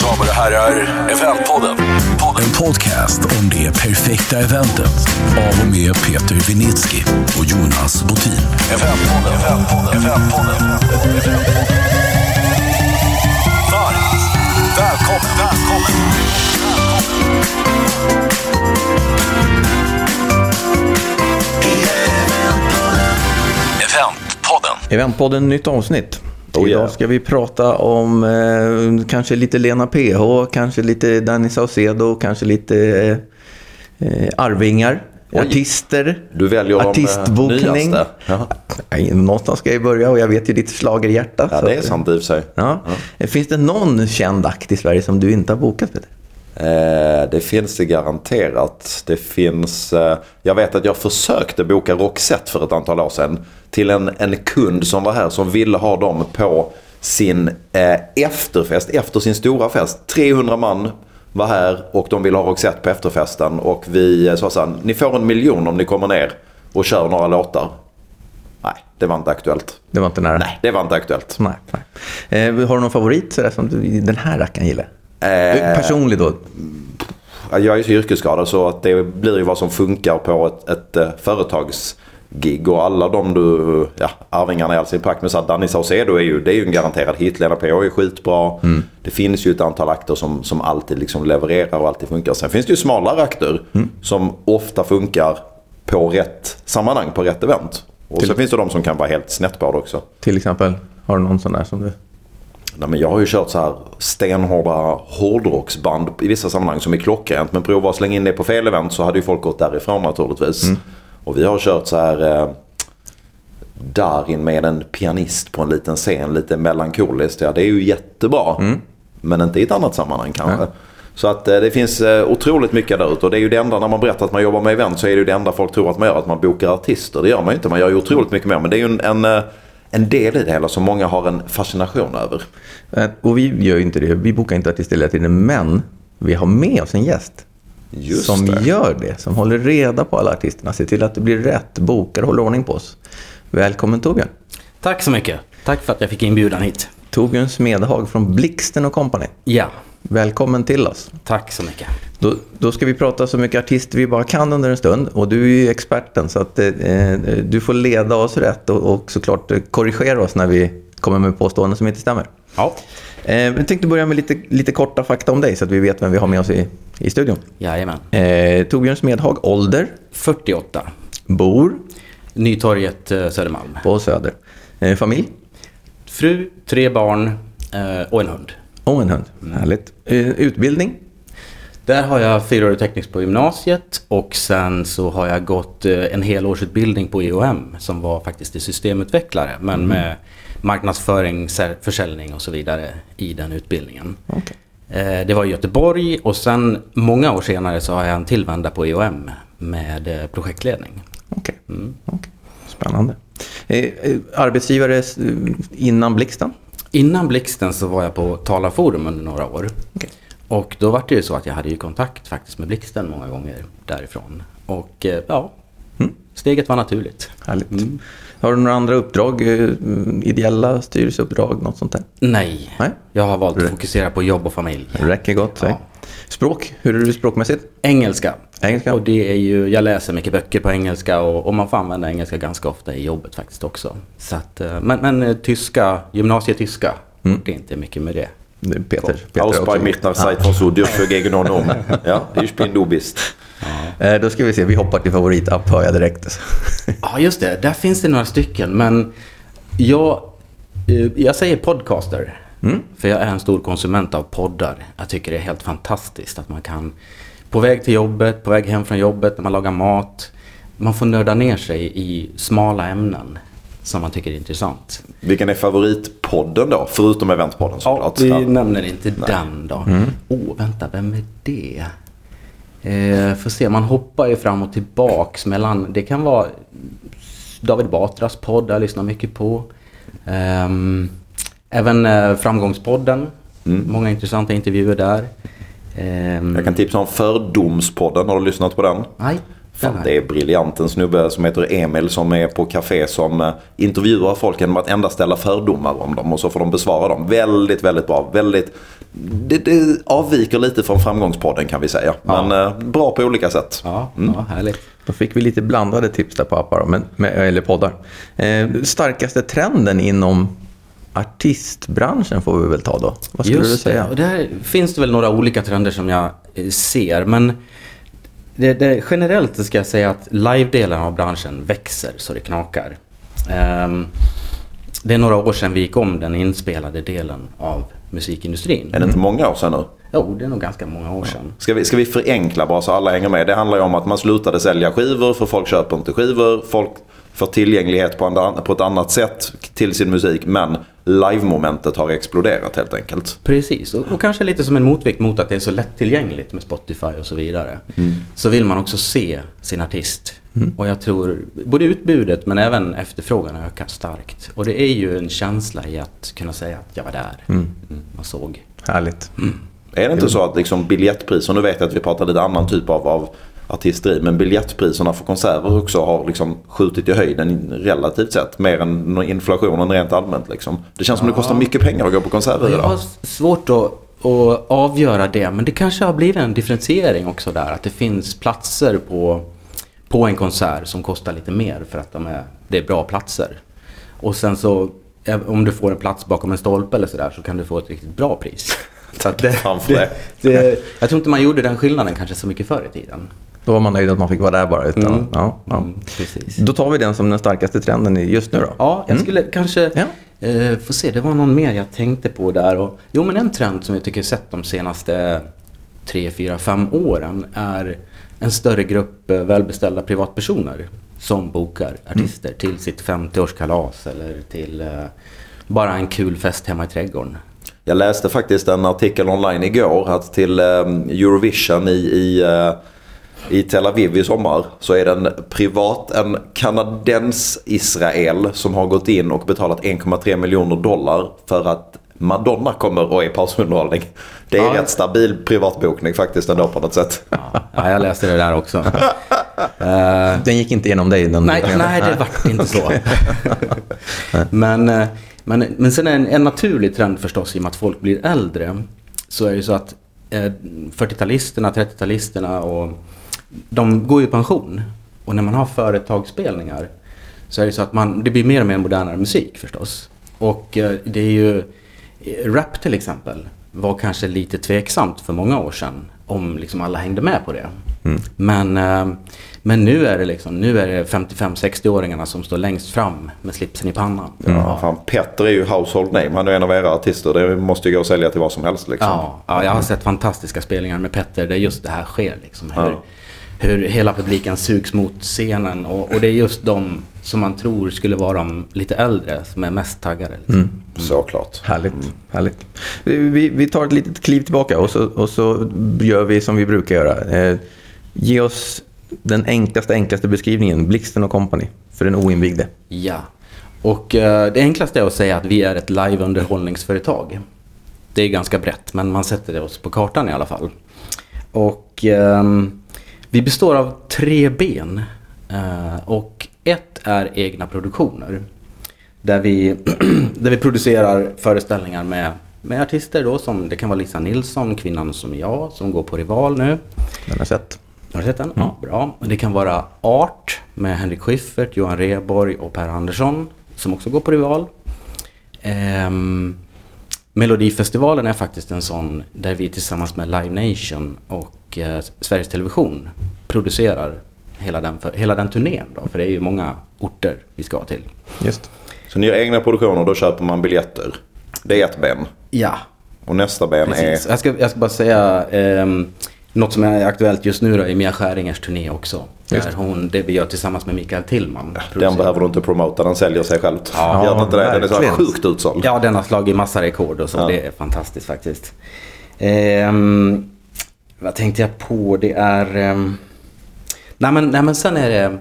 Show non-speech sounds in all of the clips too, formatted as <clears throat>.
Damer och herrar, Eventpodden. En podcast om det perfekta eventet av och med Peter Vinitsky och Jonas Botin. Eventpodden, Eventpodden, Eventpodden. Varmt välkommen, välkommen. Eventpodden. Eventpodden, nytt avsnitt. Oh, Idag yeah. ska vi prata om eh, kanske lite Lena PH, kanske lite Danny Saucedo, kanske lite eh, Arvingar, Oj. artister, Du väljer eh, artistbokning. Ja. Någonstans ska jag börja och jag vet ju ditt schlagerhjärta. ja, det är sant i och för sig. Ja. Finns det någon känd akt i Sverige som du inte har bokat? Peter? Eh, det finns det garanterat. Det finns... Eh, jag vet att jag försökte boka Roxette för ett antal år sedan. Till en, en kund som var här som ville ha dem på sin eh, efterfest. Efter sin stora fest. 300 man var här och de ville ha Roxette på efterfesten. Och vi sa så här, ni får en miljon om ni kommer ner och kör några låtar. Nej, det var inte aktuellt. Det var inte nära? Nej, det var inte aktuellt. Nej, nej. Eh, har du någon favorit som den här rackaren gillar? Eh, Personlig då? Ja, Jag är så yrkesskadad så att det blir ju vad som funkar på ett, ett eh, företagsgig. Och alla de du, ja, Arvingarna i all sin prakt. Men så att Danny Saucedo är ju, det är ju en garanterad hit. Lena PH är skitbra. Det finns ju ett antal akter som, som alltid liksom levererar och alltid funkar. Sen finns det ju smalare akter som ofta funkar på rätt sammanhang, på rätt event. Och så finns det de som kan vara helt snett på det också. Till exempel, har du någon sån där som du... Nej, men jag har ju kört så här stenhårda hårdrocksband i vissa sammanhang som är klockrent. Men prova att slänga in det på fel event så hade ju folk gått därifrån naturligtvis. Och vi har kört så här eh, Darin med en pianist på en liten scen, lite melankoliskt. Ja, det är ju jättebra. Men inte i ett annat sammanhang kanske. Så att eh, det finns eh, otroligt mycket där ute. Och det är ju det enda, när man berättar att man jobbar med event så är det ju det enda folk tror att man gör, att man bokar artister. Det gör man ju inte, man gör ju otroligt mycket mer. Men det är ju en, en, eh, en del i det hela som många har en fascination över. Eh, Och vi gör ju inte det, vi bokar inte artister hela tiden, men vi har med oss en gäst. Just som det. gör det, som håller reda på alla artisterna, ser till att det blir rätt, bokar och håller ordning på oss. Välkommen Torbjörn. Tack så mycket. Tack för att jag fick inbjudan hit. Torbjörn Smedhag från Blixten och Company. Ja, Välkommen till oss. tack så mycket. Då, då ska vi prata så mycket artister vi bara kan under en stund. Och du är ju experten så att eh, du får leda oss rätt och, och såklart korrigera oss när vi kommer med påståenden som inte stämmer. Ja, Eh, jag tänkte börja med lite, lite korta fakta om dig så att vi vet vem vi har med oss i, i studion. jajamän. Eh, Torbjörn Smedhag, ålder, 48. bor Nytorget, eh, Södermalm. på Söder. Eh, familj Fru, tre barn eh, och en hund. Och en hund. Härligt. Eh, utbildning? Där har jag fyraårig teknisk på gymnasiet och sen så har jag gått eh, en helårsutbildning på IOM som var faktiskt till systemutvecklare men med marknadsföring, försäljning och så vidare i den utbildningen. Okej. Eh, Det var i Göteborg och sen många år senare så har jag en tillvända på IOM med projektledning. Okej. Okej. Spännande. Eh, eh, arbetsgivare innan Blixten? Innan Blixten så var jag på Talarforum under några år. Okej. Och då var det ju så att jag hade ju kontakt faktiskt med Blixten många gånger därifrån. Och eh, ja, Mm. steget var naturligt. Härligt. Har du några andra uppdrag? eh, Ideella styrelseuppdrag? Något sånt där? Nej, Nej. jag har valt Det- att fokusera på jobb och familj. Räcker gott. Ja. Språk? Hur är du språkmässigt? Engelska. Engelska. Och det är ju, jag läser mycket böcker på engelska och, och man får använda engelska ganska ofta i jobbet faktiskt också. Så att, eh, men, men eh, tyska, gymnasietyska, Mm. det är inte mycket med det. Peter. Peter bei Mittner Zeit von so dürfen gegen honom. Ja, ich bin du bist. Då ska vi se, vi hoppar till favoritapp hör jag direkt. Ja, just det. Där finns det några stycken. Men jag, eh, jag säger podcaster. För jag är en stor konsument av poddar. Jag tycker det är helt fantastiskt att man kan på väg till jobbet, på väg hem från jobbet, när man lagar mat. Man får nörda ner sig i smala ämnen som man tycker är intressant. Vilken är favoritpodden då? Förutom eventpodden såklart. vi Ja. nämner inte den då. Åh, oh, vänta, vem är det? Eh, får se, man hoppar ju fram och tillbaks mellan, det kan vara David Batras podd, jag lyssnar mycket på. Ehm, även eh, Framgångspodden, många intressanta intervjuer där. Ehm, Jag kan tipsa om Fördomspodden. Har du lyssnat på den? Nej, Fan, det är briljant. En snubbe som heter Emil som är på café som eh, intervjuar folk genom att endast ställa fördomar om dem och så får de besvara dem. Väldigt, väldigt bra. Väldigt, det, det avviker lite från framgångspodden kan vi säga. Men eh, bra på olika sätt. Ja, ja härligt. Då fick vi lite blandade tips där på appar, men, med, eller poddar. Eh, starkaste trenden inom artistbranschen får vi väl ta då? Vad skulle du Just säga? det. Och där finns det väl några olika trender som jag eh, ser. Men det, det, generellt ska jag säga att live-delen av branschen växer så det knakar. Ehm, det är några år sedan vi gick om den inspelade delen av musikindustrin. Är det inte många år sedan nu? Jo, det är nog ganska många år sedan. Ska vi, ska vi förenkla bara så alla hänger med? Det handlar ju om att man slutade sälja skivor för folk köper inte skivor. Folk får tillgänglighet på, en, på ett annat sätt till sin musik. Men live-momentet har exploderat helt enkelt. Precis, och, och kanske lite som en motvikt mot att det är så lättillgängligt med Spotify och så vidare. Så vill man också se sin artist. Och jag tror både utbudet men även efterfrågan har ökat starkt. Och det är ju en känsla i att kunna säga att jag var där. Mm, man såg. Härligt. Är det inte så att liksom biljettpriser, nu vet jag att vi pratar lite annan typ av, av artisteri, men biljettpriserna för konserter också har liksom skjutit i höjden relativt sett. Mer än inflationen rent allmänt. Liksom. Det känns som det kostar mycket pengar att gå på konserter Jag idag. har svårt att, att avgöra det, men det kanske har blivit en differentiering också där. Att det finns platser på, på en konsert som kostar lite mer för att de är, det är bra platser. Och sen så, eh, om du får en plats bakom en stolpe eller sådär så kan du få ett riktigt bra pris. <laughs> Så det, det, det, jag tror inte man gjorde den skillnaden kanske så mycket förr i tiden. Då var man nöjd att man fick vara där bara. Utan, ja, ja. Mm, precis. Då tar vi den som den starkaste trenden i- just nu då. Ja, jag skulle kanske Ja. eh, få se. Det var någon mer jag tänkte på där. Och, jo, men en trend som jag tycker jag sett de senaste tre, fyra, fem åren är en större grupp eh, välbeställda privatpersoner som bokar artister till sitt 50-årskalas eller till eh, bara en kul fest hemma i trädgården. Jag läste faktiskt en artikel online igår att till eh, Eurovision i, i, eh, i Tel Aviv i sommar så är det en privat, en kanadens-Israel som har gått in och betalat 1,3 miljoner dollar för att Madonna kommer och är pausunderhållning. Det är Ja. rätt stabil privatbokning faktiskt ändå på något sätt. Ja, jag läste det där också. <laughs> Eh, Den gick inte igenom dig? Den Nej, nej, det vart inte så. <laughs> men, eh, men, men sen är en, en naturlig trend förstås i och med att folk blir äldre. Så är det ju så att eh, 40-talisterna, 30-talisterna och de går ju i pension. Och när man har företagsspelningar så är det så att man, det blir mer och mer modernare musik förstås. Och eh, det är ju, eh, rap till exempel var kanske lite tveksamt för många år sedan om liksom alla hängde med på det. Men, eh, men nu är det liksom, nu är det 55-60-åringarna som står längst fram med slipsen i pannan. Ja, fan, Petter är ju household name. Han är en av era artister. Det måste ju gå att sälja till vad som helst. Liksom. Ja, ja, jag har sett fantastiska spelningar med Petter där just det här sker. Liksom, hur, hur hela publiken sugs mot scenen och, och det är just de som man tror skulle vara de lite äldre som är mest taggade. Liksom. Såklart. Härligt. härligt. Vi, vi tar ett litet kliv tillbaka och så, och så gör vi som vi brukar göra. Eh, ge oss den enklaste, enklaste beskrivningen. Blixten och Company för den oinvigde. Ja, och eh, det enklaste är att säga att vi är ett live-underhållningsföretag. Det är ganska brett, men man sätter det oss på kartan i alla fall. Och ehm, vi består av tre ben. Eh, och ett är egna produktioner. Där vi, <clears throat> där vi producerar föreställningar med, med artister då, som det kan vara Lisa Nilsson, Kvinnan som jag, som går på Rival nu. Den har sett. Har du sett den? Ja, bra. Det kan vara Art med Henrik Schyffert, Johan Rheborg och Per Andersson som också går på Rival. Ehm, Melodifestivalen är faktiskt en sån där vi tillsammans med Live Nation och eh, Sveriges Television producerar hela den, för, hela den turnén då, för det är ju många orter vi ska till. Just. Så ni gör egna produktioner, då köper man biljetter. Det är ett ben. Ja, Och nästa ben precis. är... Jag ska, jag ska bara säga ehm, något som är aktuellt just nu då är Mia Skäringers turné också. Just. Där hon, det vi gör tillsammans med Mikael Tillman. Den behöver du inte promota, den säljer sig själv. Ja, den inte det? Den är så sjukt utsåld. Ja, den har slagit massa rekord och så. Ja. Det är fantastiskt faktiskt. Ehm, vad tänkte jag på? Det är... ehm, nej, men, nej men sen är det,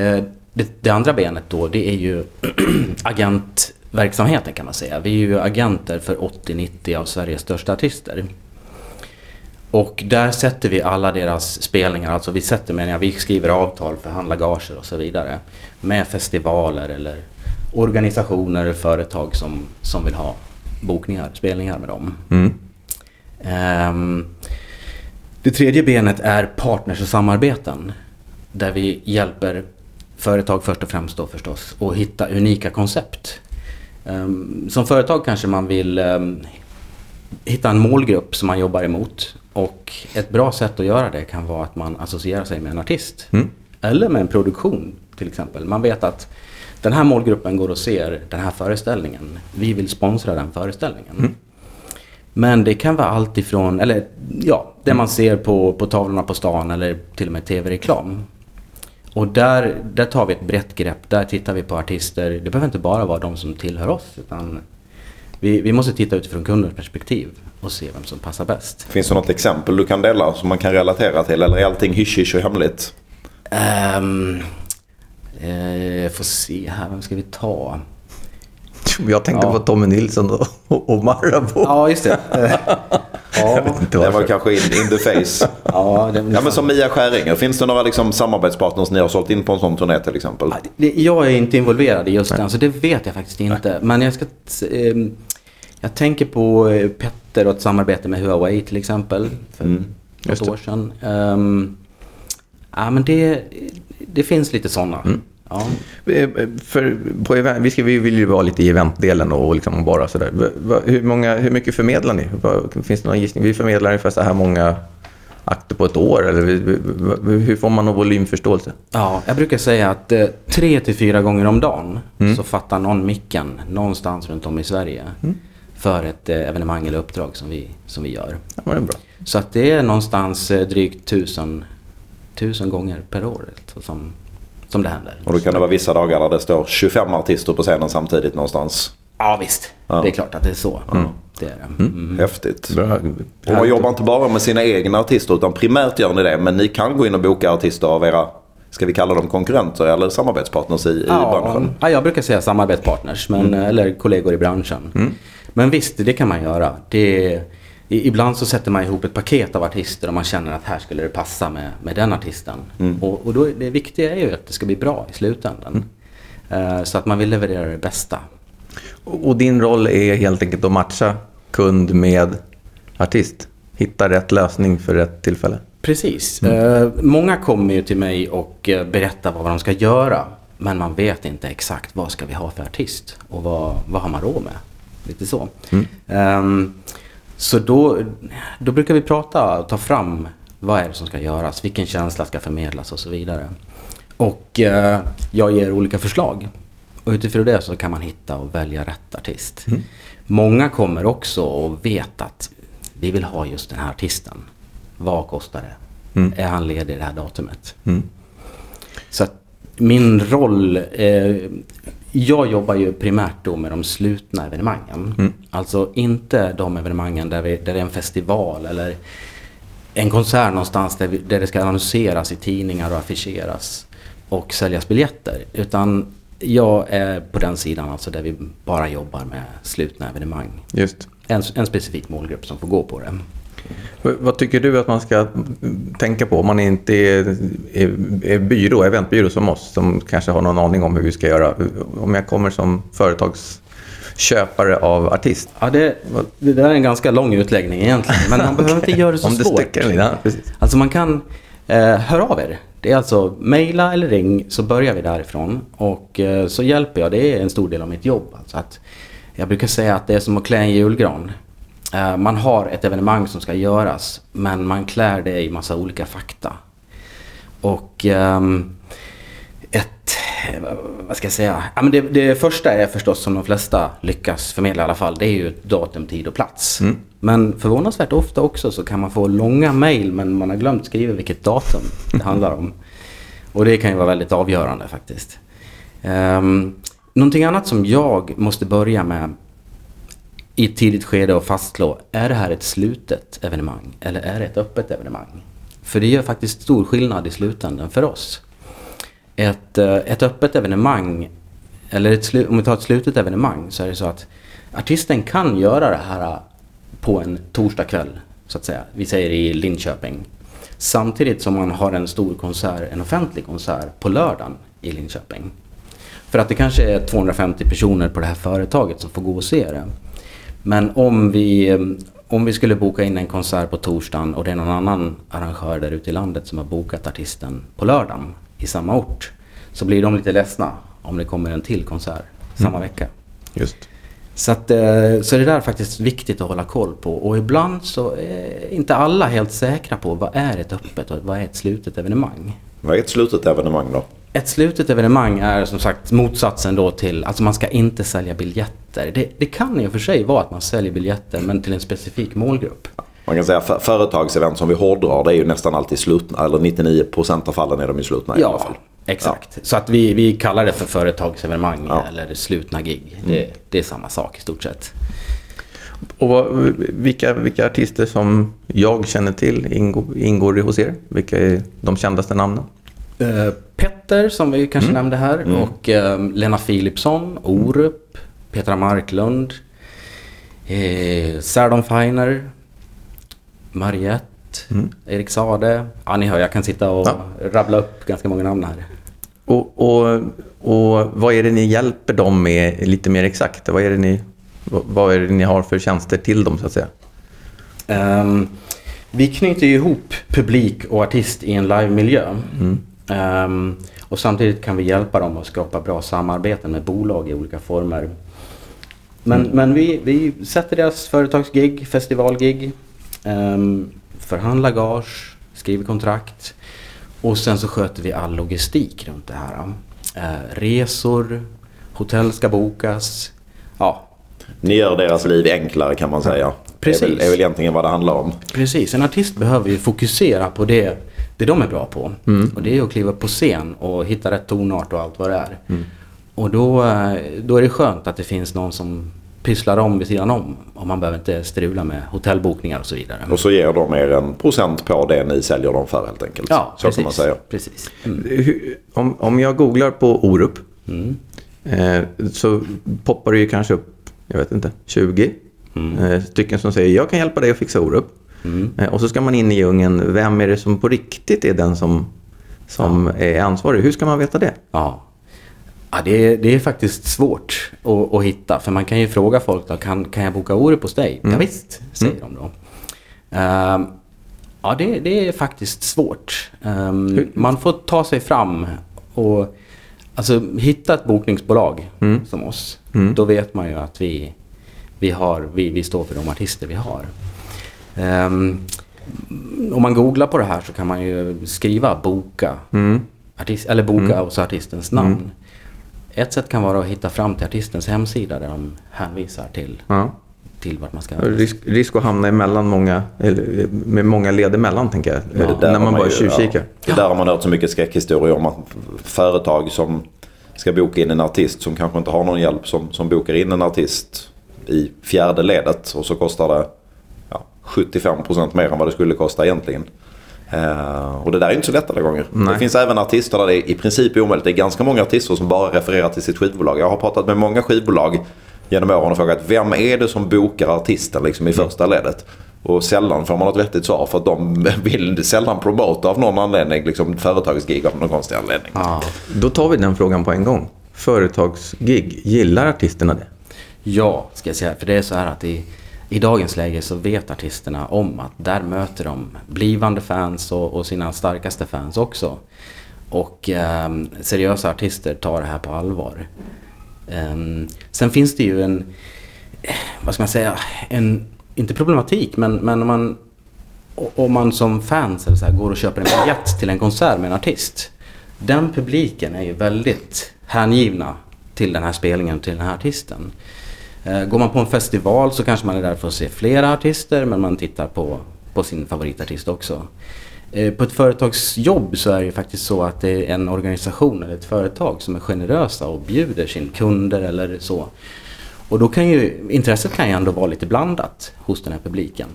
eh, det... Det andra benet då, det är ju <clears throat> agentverksamheten kan man säga. Vi är ju agenter för 80-90 av Sveriges största artister. Och där sätter vi alla deras spelningar, alltså vi sätter meningar, vi skriver avtal, förhandlar gager och så vidare. Med festivaler eller organisationer, företag som, som vill ha bokningar, spelningar med dem. Mm. Ehm, det tredje benet är partners och samarbeten. Där vi hjälper företag först och främst då förstås att hitta unika koncept. Ehm, som företag kanske man vill ehm, hitta en målgrupp som man jobbar emot. Och ett bra sätt att göra det kan vara att man associerar sig med en artist. Mm. Eller med en produktion till exempel. Man vet att den här målgruppen går och ser den här föreställningen. Vi vill sponsra den föreställningen. Mm. Men det kan vara allt ifrån, eller ja, det man ser på, på tavlorna på stan eller till och med tv-reklam. Och där, där tar vi ett brett grepp. Där tittar vi på artister. Det behöver inte bara vara de som tillhör oss. Utan vi, vi måste titta utifrån kundens perspektiv och se vem som passar bäst. Finns det något exempel du kan dela som man kan relatera till? Eller är allting hysch-hysch och hemligt? Um, eh, får se här, vem ska vi ta? Jag tänkte Ja. på Tommy Nilsson och, och, Marabou. Ja, just det. <laughs> ja, Det var kanske in, in the face. ja, det, Ja men som Mia Skäringer. Finns det några liksom, samarbetspartners ni har sålt in på en sån turné till exempel? Jag är inte involverad i just den, så det vet jag faktiskt inte. Men jag ska... ehm, jag tänker på eh, Petter och ett samarbete med Huawei till exempel. För Mm, något år sedan. Ehm, ja, men det, det finns lite sådana. Mm. Ja. Eh, För på event, vi, ska, vi vill ju vara lite i eventdelen och liksom bara sådär. Hur, många, hur mycket förmedlar ni? Finns det någon gissning? Vi förmedlar ungefär så här många akter på ett år. Eller hur får man någon volymförståelse? ja, jag brukar säga att eh, tre till fyra gånger om dagen Mm. så fattar någon micken någonstans runt om i Sverige. Mm. För ett eh, evenemang eller uppdrag som vi, som vi gör. Ja, det är bra. Så att det är någonstans eh, drygt tusen, tusen gånger per år som, som det händer. Och då kan det vara vissa dagar där det står 25 artister på scenen samtidigt någonstans. Ja visst, Ja. det är klart att det är så. Det är det. Mm. Häftigt. bra. Och man jobbar inte bara med sina egna artister utan primärt gör ni det. Men ni kan gå in och boka artister av era, ska vi kalla dem konkurrenter eller samarbetspartners i, i Ja, branschen? ja, jag brukar säga samarbetspartners men, eller kollegor i branschen. Men visst, det kan man göra. Det, ibland så sätter man ihop ett paket av artister och man känner att här skulle det passa med, med den artisten. Och, och då, är det viktiga är ju att det ska bli bra i slutändan. Eh, så att man vill leverera det bästa. Och och din roll är helt enkelt att matcha kund med artist. Hitta rätt lösning för rätt tillfälle. Precis. Eh, många kommer ju till mig och eh, berättar vad de ska göra. Men man vet inte exakt vad ska vi ha för artist och vad, vad har man råd med. Lite så. Ehm, så då, då brukar vi prata och ta fram vad är det som ska göras, vilken känsla ska förmedlas och så vidare. Och eh, jag ger olika förslag. Och utifrån det så kan man hitta och välja rätt artist. Många kommer också och vet att vi vill ha just den här artisten. Vad kostar det? Mm. Är han ledig det här datumet? Mm. Så att min roll, eh, jag jobbar ju primärt då med de slutna evenemangen. Mm. Alltså inte de evenemangen där, vi, där det är en festival eller en konsert någonstans där, vi, där det ska annonseras i tidningar och affischeras och säljas biljetter. Utan jag är på den sidan alltså där vi bara jobbar med slutna evenemang. Just. En, en specifik målgrupp som får gå på det. Vad tycker du att man ska tänka på om man inte är, är, är byrå, eventbyrå som oss, som kanske har någon aning om hur vi ska göra? Om jag kommer som företagsköpare av artist. Ja, det, det där är en ganska lång utläggning egentligen. Men man <laughs> behöver inte göra det så om det svårt. sticker lite. Precis. Alltså man kan eh, höra av er. Det är alltså mejla eller ring så börjar vi därifrån. Och eh, så hjälper jag. Det är en stor del av mitt jobb. Alltså att jag brukar säga att det är som att klä en julgran. Eh, man har ett evenemang som ska göras. Men man klär det i massa olika fakta. Och ehm, ett, vad ska jag säga? Ja, men det, det första är förstås som de flesta lyckas förmedla i alla fall. Det är ju datum, tid och plats. Men förvånansvärt ofta också så kan man få långa mejl men man har glömt skriva vilket datum det <laughs> handlar om. Och det kan ju vara väldigt avgörande faktiskt. Um, någonting annat som jag måste börja med i ett tidigt skede och fastslå, är det här ett slutet evenemang eller är det ett öppet evenemang? För det gör faktiskt stor skillnad i slutändan för oss. Ett, eh, ett öppet evenemang, eller ett om vi tar ett slutet evenemang så är det så att artisten kan göra det här på en torsdagkväll så att säga. Vi säger i Linköping. Samtidigt som man har en stor konsert, en offentlig konsert på lördagen i Linköping. För att det kanske är 250 personer på det här företaget som får gå och se det. Men om vi, om vi skulle boka in en konsert på torsdagen och det är någon annan arrangör där ute i landet som har bokat artisten på lördagen i samma ort. Så blir de lite ledsna om det kommer en till konsert samma vecka. Just. Så, att, eh, så det där är faktiskt viktigt att hålla koll på. Och ibland så är inte alla helt säkra på vad är ett öppet och vad är ett slutet evenemang. Vad är ett slutet evenemang då? Ett slutet evenemang är som sagt motsatsen då till, alltså man ska inte sälja biljetter. Det, det kan i och för sig vara att man säljer biljetter men till en specifik målgrupp. Man kan säga för, företagsevent som vi hårdrar det är ju nästan alltid slutna. Eller 99% av fallen är de ju slutna i alla fall. Exakt. Så att vi, vi kallar det för företagsevenemang Ja. eller slutna gig. Det, det är samma sak i stort sett. Och vad, vilka, vilka artister som jag känner till ingår, ingår hos er? Vilka är de kändaste namnen? Eh, Petter som vi kanske nämnde här och eh, Lena Philipsson, Orup, Petra Marklund, eh, Sardon Feiner, Mariette, Erik Sade. Ja, ni hör, jag kan sitta och Ja. rabbla upp ganska många namn här. Och, och, och vad är det ni hjälper dem med lite mer exakt? Vad är det ni, vad, är det ni har för tjänster till dem så att säga? Ehm, vi knyter ju ihop publik och artist i en livemiljö. Ehm, och samtidigt kan vi hjälpa dem att skapa bra samarbeten med bolag i olika former. Men, men vi, vi sätter deras företagsgig, festivalgig, um, förhandlar gage, skriver kontrakt och sen så sköter vi all logistik runt det här. Eh, resor, hotell ska bokas. Ja, Ni gör deras liv enklare kan man säga. Precis. Det är väl, är väl egentligen vad det handlar om. Precis, en artist behöver ju fokusera på det, det de är bra på. Och det är att kliva på scen och hitta rätt tonart och allt vad det är. Och då, eh, då är det skönt att det finns någon som pysslar om vid sidan om. Och man behöver inte strula med hotellbokningar och så vidare. Och så ger de er en procent på det ni säljer dem för helt enkelt. Ja, så precis. kan man säga. precis. Mm. Om, om jag googlar på Orup eh, så poppar det ju kanske upp, jag vet inte, 20 eh, stycken som säger jag kan hjälpa dig att fixa Orup. Eh, och så ska man in i djungeln, vem är det som på riktigt är den som, som är ansvarig? Hur ska man veta det? Ja. Ja, det, är, det är faktiskt svårt att, att hitta. För man kan ju fråga folk då, kan, kan jag boka Orup hos dig? Ja, visst, säger de då. Ehm, ja, det, det är faktiskt svårt. Ehm, man får ta sig fram och alltså, hitta ett bokningsbolag som oss. Då vet man ju att vi, vi, har, vi, vi står för de artister vi har. Ehm, om man googlar på det här så kan man ju skriva boka. Artist, eller boka och så artistens namn. Ett sätt kan vara att hitta fram till artistens hemsida där de hänvisar till, Ja. till vart man ska... Risk, risk att hamna emellan många, eller, med många led emellan tänker jag. Där när har man bara ju- tjuvkikar. Ja, det där har man hört så mycket skräckhistorier om att företag som ska boka in en artist som kanske inte har någon hjälp som, som bokar in en artist i fjärde ledet och så kostar det ja, 75% mer än vad det skulle kosta egentligen. Eh, och det där är inte så lätt alla gånger. Nej. Det finns även artister där det är i princip omöjligt. Det är ganska många artister som bara refererar till sitt skivbolag. Jag har pratat med många skivbolag genom åren och frågat vem är det som bokar artisten liksom i första ledet. Och sällan får man något vettigt svar för att de <laughs> vill sällan promota av någon anledning liksom företagsgig av någon konstig anledning. Ja. Då tar vi den frågan på en gång. Företagsgig, gillar artisterna det? Ja, ska jag säga. För det är så här att i, i dagens läge så vet artisterna om att där möter de blivande fans och, och sina starkaste fans också. Och eh, seriösa artister tar det här på allvar. Eh, sen finns det ju en, vad ska man säga, en, inte problematik, men, men om man om man som fans eller så här, går och köper en biljett till en konsert med en artist. Den publiken är ju väldigt hängivna till den här spelningen, till den här artisten. Eh, går man på en festival så kanske man är där för att se flera artister men man tittar på, på sin favoritartist också. Eh, på ett företagsjobb så är det ju faktiskt så att det är en organisation eller ett företag som är generösa och bjuder sin kunder eller så. Och då kan ju intresset kan ju ändå vara lite blandat hos den här publiken.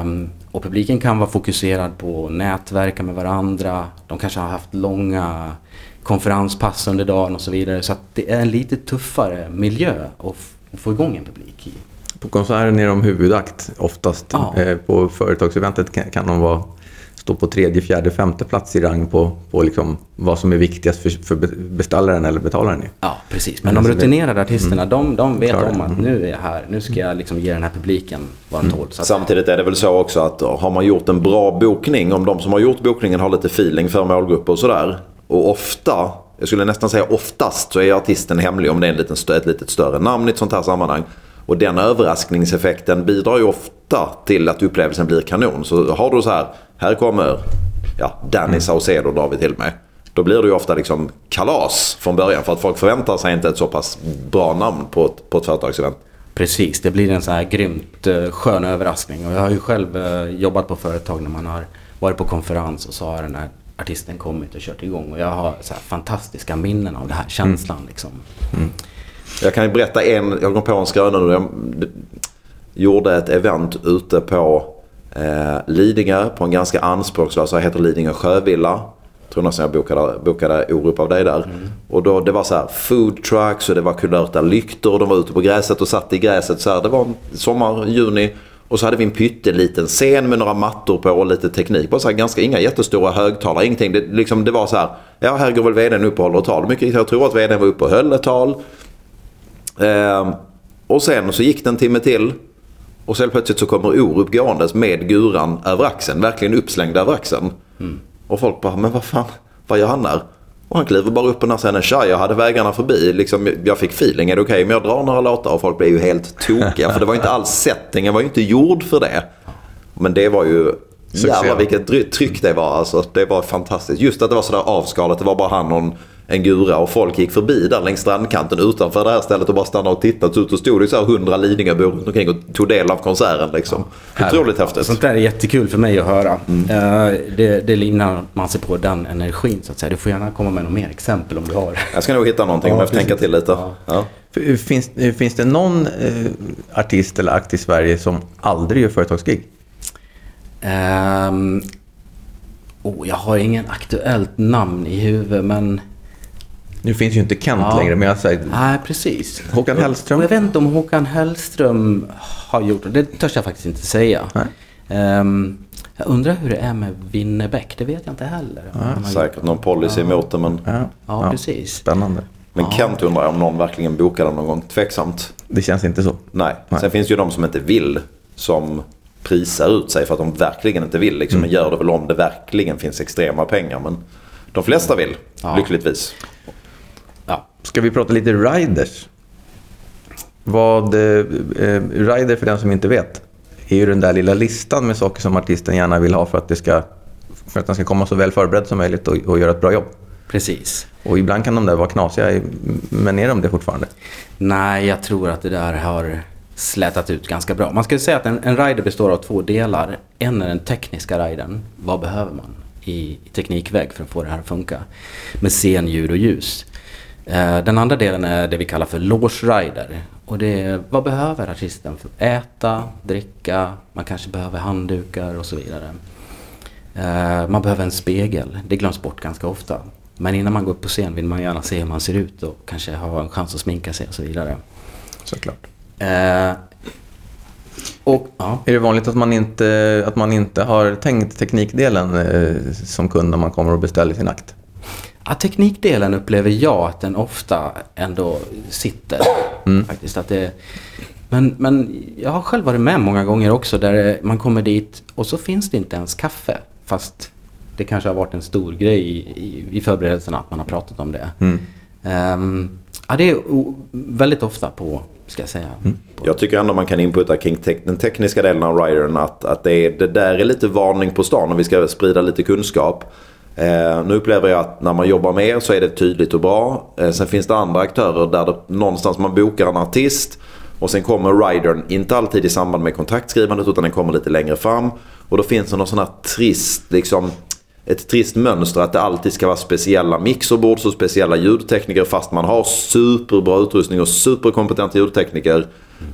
Um, och publiken kan vara fokuserad på att nätverka med varandra. De kanske har haft långa konferenspass under dagen och så vidare. Så att det är en lite tuffare miljö att, få igång en publik i. På konserten är de huvudakt oftast. Ja. Eh, På företagseventet kan, de vara, stå på tredje, fjärde, femte plats i rang på, på liksom vad som är viktigast för, för be- beställaren eller betalaren. Ja, precis. Men Men de rutinerade artisterna, de, de vet Klarar om att nu är jag här. Nu ska jag liksom ge den här publiken vad den tål. Så att, Samtidigt är det väl så också att har man gjort en bra bokning, om de som har gjort bokningen har lite feeling för målgrupper och sådär. Och ofta, jag skulle nästan säga oftast, så är artisten hemlig om det är en liten, ett lite större namn i ett sånt här sammanhang. Och den överraskningseffekten bidrar ju ofta till att upplevelsen blir kanon. Så har du så här, här kommer ja, Danny Saucedo drar vi till med. Då blir det ju ofta liksom kalas från början för att folk förväntar sig inte ett så pass bra namn på ett, på ett företagsevent. Precis, det blir en så här grymt eh, skön överraskning. Och jag har ju själv eh, jobbat på företag när man har varit på konferens och så har den här artisten kommit och kört igång. Och jag har så fantastiska minnen av den här känslan liksom. Jag kan ju berätta en, jag kom på en skröna nu. Jag gjorde ett event ute på eh, Lidingö på en ganska anspråkslös, vad heter Lidingö sjövilla. Tror nästan jag bokade, bokade Orup av dig där. Och då, det var så här food trucks och det var kulörta lyktor och de var ute på gräset och satt i gräset så här. Det var sommar, juni. Och så hade vi en pytteliten scen med några mattor på och lite teknik. Bara så här, ganska, inga jättestora högtalare, ingenting. Det, liksom, det var så här, ja här går väl vdn upp och håller ett tal. Mycket jag tror att vdn var uppe och höll ett tal. Ehm, och sen så gick det en timme till. Och så helt plötsligt så kommer Orup gåendes med guran över axeln. Verkligen uppslängd över axeln. Och folk bara, men vad fan, vad gör han där? Och han kliver bara upp på den här scenen. Tja, jag hade vägarna förbi. Liksom, jag fick feeling. Är det okej om jag drar några låtar? Och folk blev ju helt tokiga. för det var ju inte alls settingen var ju inte gjord för det. Men det var ju... Succé. Jävlar vilket tryck det var alltså. Det var fantastiskt. Just att det var sådär avskalat. Det var bara han och en, gura och folk gick förbi där längs strandkanten utanför det här stället och bara stannade och tittade. Så ut och stod det så här hundra Lidingöbor runt omkring och tog del av konserten liksom. Otroligt häftigt. Sånt där är jättekul för mig att höra. Eh, det, det livnar man sig på den energin så att säga. Du får gärna komma med några mer exempel om du har. Jag ska nog hitta någonting om Ja, jag får tänka till lite. Ja. Ja. Finns, finns det någon eh, artist eller akt i Sverige som aldrig gör företagsgig? Ehm, oh, jag har ingen aktuellt namn i huvudet men... Nu finns ju inte Kent Ja. längre, men jag säger Nej, precis. Håkan Hellström. Jag vet inte om Håkan Hellström har gjort det. Det törs jag faktiskt inte säga. Nej. Ehm, jag undrar hur det är med Winnerbäck. Det vet jag inte heller. har Säkert gjort. någon policy emot det men, Ja, Ja, precis. Spännande. men Kent undrar jag om någon verkligen bokade någon gång. Tveksamt. Det känns inte så. Nej. Nej. Sen finns det ju de som inte vill. Som prisar ut sig för att de verkligen inte vill. Liksom, Mm. Men gör det väl om det verkligen finns extrema pengar. Men de flesta vill. Ja. Lyckligtvis. Ska vi prata lite riders? Vad, eh, eh, rider, för den som inte vet, är ju den där lilla listan med saker som artisten gärna vill ha för att, det ska, för att den ska komma så väl förberedd som möjligt och, och göra ett bra jobb. Precis. Och ibland kan de där vara knasiga, men är de det fortfarande? Nej, jag tror att det där har slätat ut ganska bra. Man ska säga att en, en rider består av två delar. En är den tekniska ridern. Vad behöver man i, i teknikväg för att få det här att funka? Med scen, ljud och ljus. Eh, Den andra delen är det vi kallar för loge rider. Och det är vad behöver artisten för att äta, dricka, man kanske behöver handdukar och så vidare. Eh, Man behöver en spegel. Det glöms bort ganska ofta. Men innan man går upp på scen vill man gärna se hur man ser ut och kanske ha en chans att sminka sig och så vidare. Såklart. Eh, och, ja. Är det vanligt att man inte, att man inte har tänkt teknikdelen eh, som kund när man kommer och beställer sin akt? Ja, teknikdelen upplever jag att den ofta ändå sitter. Faktiskt, att det, men, men jag har själv varit med många gånger också där man kommer dit och så finns det inte ens kaffe. Fast det kanske har varit en stor grej i, i, i förberedelserna att man har pratat om det. Ehm, ja, det är o- väldigt ofta på, ska jag säga. På, Jag tycker ändå man kan inputta kring tek- den tekniska delen av ridern att, att det, är, det där är lite varning på stan och vi ska sprida lite kunskap. Eh, nu upplever jag att när man jobbar med er så är det tydligt och bra. Eh, sen finns det andra aktörer där det, någonstans man bokar en artist och sen kommer ridern, inte alltid i samband med kontaktskrivandet utan den kommer lite längre fram. Och då finns det någon sån här trist, liksom ett trist mönster att det alltid ska vara speciella mixerbord och speciella ljudtekniker fast man har superbra utrustning och superkompetenta ljudtekniker.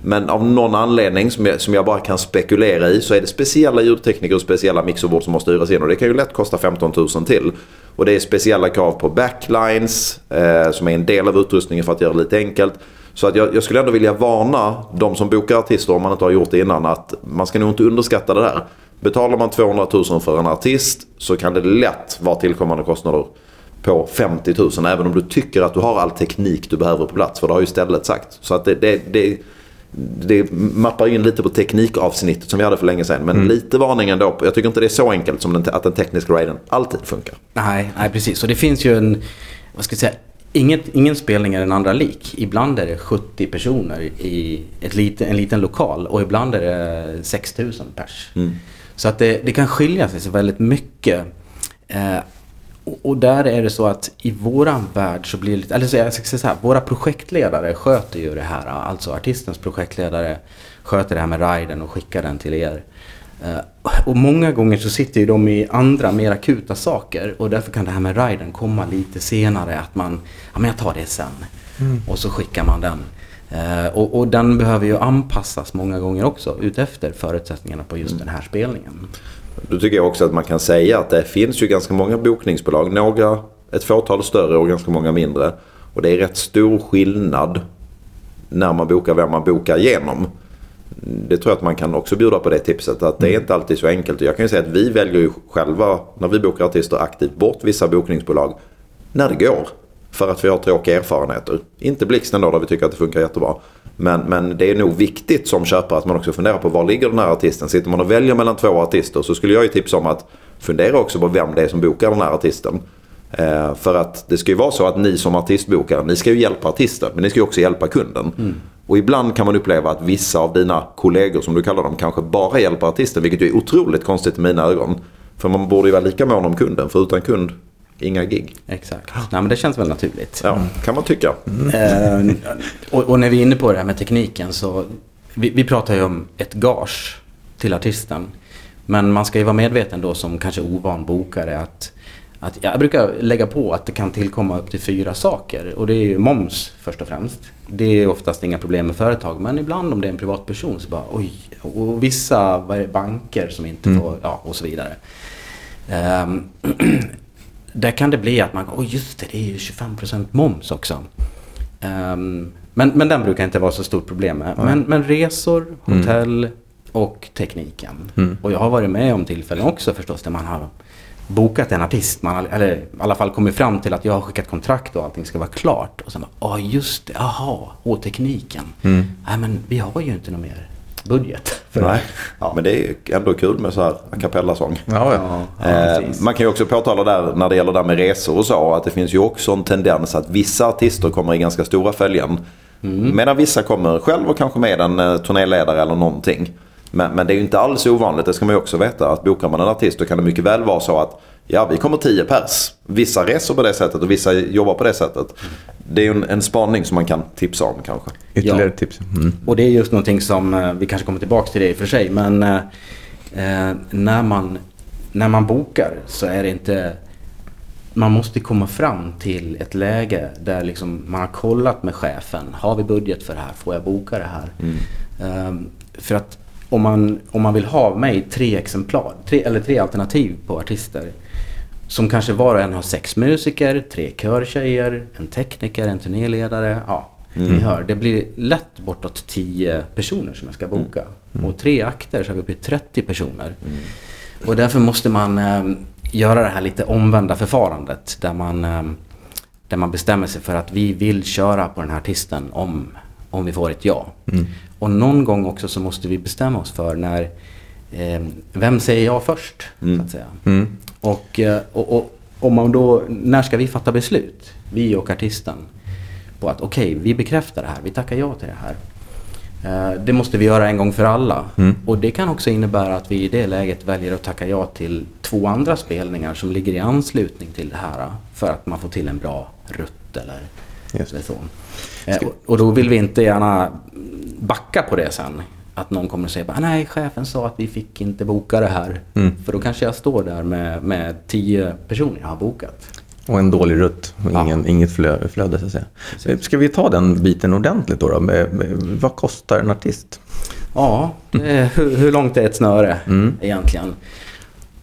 Men av någon anledning som jag, som jag bara kan spekulera i så är det speciella ljudtekniker och speciella mixerbord som måste hyras in och det kan ju lätt kosta 15 000 till. Och det är speciella krav på backlines eh, som är en del av utrustningen för att göra det lite enkelt. Så att jag, jag skulle ändå vilja varna de som bokar artister om man inte har gjort det innan att man ska nog inte underskatta det där. Betalar man 200 000 för en artist så kan det lätt vara tillkommande kostnader på 50 000 även om du tycker att du har all teknik du behöver på plats. För det har ju stället sagt. Så att det, det, det, det mappar in lite på teknikavsnittet som vi hade för länge sedan. Men lite varning ändå. Jag tycker inte det är så enkelt som den, att den tekniska raiden alltid funkar. Nej, nej, precis. Och det finns ju en, vad ska jag säga, inget, ingen spelning är den andra lik. Ibland är det 70 personer i ett lite, en liten lokal och ibland är det 6000 pers. Så att det, det kan skilja sig så väldigt mycket. Eh, och, där är det så att i våran värld så blir det lite, eller så jag ska säga så här, våra projektledare sköter ju det här. Alltså artistens projektledare sköter det här med riden och skickar den till er. Eh, Och många gånger så sitter ju de i andra mer akuta saker och därför kan det här med riden komma lite senare. Att man, ja men jag tar det sen. Och så skickar man den. Eh, Och, och den behöver ju anpassas många gånger också utefter förutsättningarna på just den här spelningen. Då tycker jag också att man kan säga att det finns ju ganska många bokningsbolag. Några, ett fåtal större och ganska många mindre. Och det är rätt stor skillnad när man bokar vem man bokar genom. Det tror jag att man kan också bjuda på det tipset. Att det är inte alltid så enkelt. Jag kan ju säga att vi väljer ju själva när vi bokar artister aktivt bort vissa bokningsbolag. När det går. För att vi har tråkiga erfarenheter. Inte Blixten då där vi tycker att det funkar jättebra. Men, men det är nog viktigt som köpare att man också funderar på var ligger den här artisten. Sitter man och väljer mellan två artister så skulle jag ju tipsa om att fundera också på vem det är som bokar den här artisten. Eh, för att det ska ju vara så att ni som artistbokare, ni ska ju hjälpa artisten men ni ska ju också hjälpa kunden. Och ibland kan man uppleva att vissa av dina kollegor som du kallar dem kanske bara hjälper artisten vilket ju är otroligt konstigt i mina ögon. För man borde ju vara lika mån om kunden för utan kund, inga gig. Exakt. Nej, men det känns väl naturligt. Ja, kan man tycka. Eh, och, och när vi är inne på det här med tekniken så vi, vi pratar ju om ett gage till artisten. Men man ska ju vara medveten då som kanske ovan bokare att, att jag brukar lägga på att det kan tillkomma upp till fyra saker. Och det är ju moms först och främst. Det är oftast inga problem med företag men ibland om det är en privatperson så bara oj. Och vissa det, banker som inte får, ja och så vidare. Ehm, <clears throat> där kan det bli att man, oj just det, det är ju 25% moms också. Ehm, men, men den brukar inte vara så stort problem med. Men, men resor, hotell och tekniken. Och jag har varit med om tillfällen också förstås där man har bokat en artist. Man har, eller i alla fall kommit fram till att jag har skickat kontrakt och allting ska vara klart. Och sen bara, ja just det, jaha, och tekniken. Nej men vi har ju inte någon mer budget. För Nej, men det är ju ändå kul med så här a cappella-sång. Ja, ja. Ja, ja, Eh, man kan ju också påtala där när det gäller där med resor och så att det finns ju också en tendens att vissa artister kommer i ganska stora följen. Medan vissa kommer själv och kanske med en eh, turnéledare eller någonting. Men, men det är ju inte alls ovanligt, det ska man ju också veta, att bokar man en artist då kan det mycket väl vara så att ja, vi kommer tio pers. Vissa reser på det sättet och vissa jobbar på det sättet. Det är en, en spaning som man kan tipsa om kanske. Ytterligare Ja. tips. Mm. Och det är just någonting som, eh, vi kanske kommer tillbaka till det i och för sig, men eh, eh, när, man, när man bokar så är det inte... Man måste komma fram till ett läge där liksom man har kollat med chefen. Har vi budget för det här? Får jag boka det här? Ehm, för att om man, om man vill ha mig tre exemplar, tre, eller tre alternativ på artister som kanske var och en har sex musiker, tre körtjejer, en tekniker, en turnéledare. Ja, ni hör, det blir lätt bortåt tio personer som jag ska boka. Och tre akter så är vi uppe i 30 personer. Och därför måste man eh, göra det här lite omvända förfarandet där man, eh, där man bestämmer sig för att vi vill köra på den här artisten om, om vi får ett ja. Och någon gång också så måste vi bestämma oss för när eh, vem säger ja först? Så att säga. Och, eh, och, och om man då, när ska vi fatta beslut? Vi och artisten. På att okej, vi bekräftar det här, vi tackar ja till det här. Eh, Det måste vi göra en gång för alla. Och det kan också innebära att vi i det läget väljer att tacka ja till två andra spelningar som ligger i anslutning till det här. För att man får till en bra rutt eller, eller så. Eh, och- Och då vill vi inte gärna backa på det sen. Att någon kommer och säger bara, nej chefen sa att vi fick inte boka det här. För då kanske jag står där med, med tio personer jag har bokat. Och en dålig rutt och Ja. ingen, inget flö, flöde så att säga. Ska vi ta den biten ordentligt då? då? Med- med- Vad kostar en artist? Ja, är, hur, hur långt är ett snöre egentligen?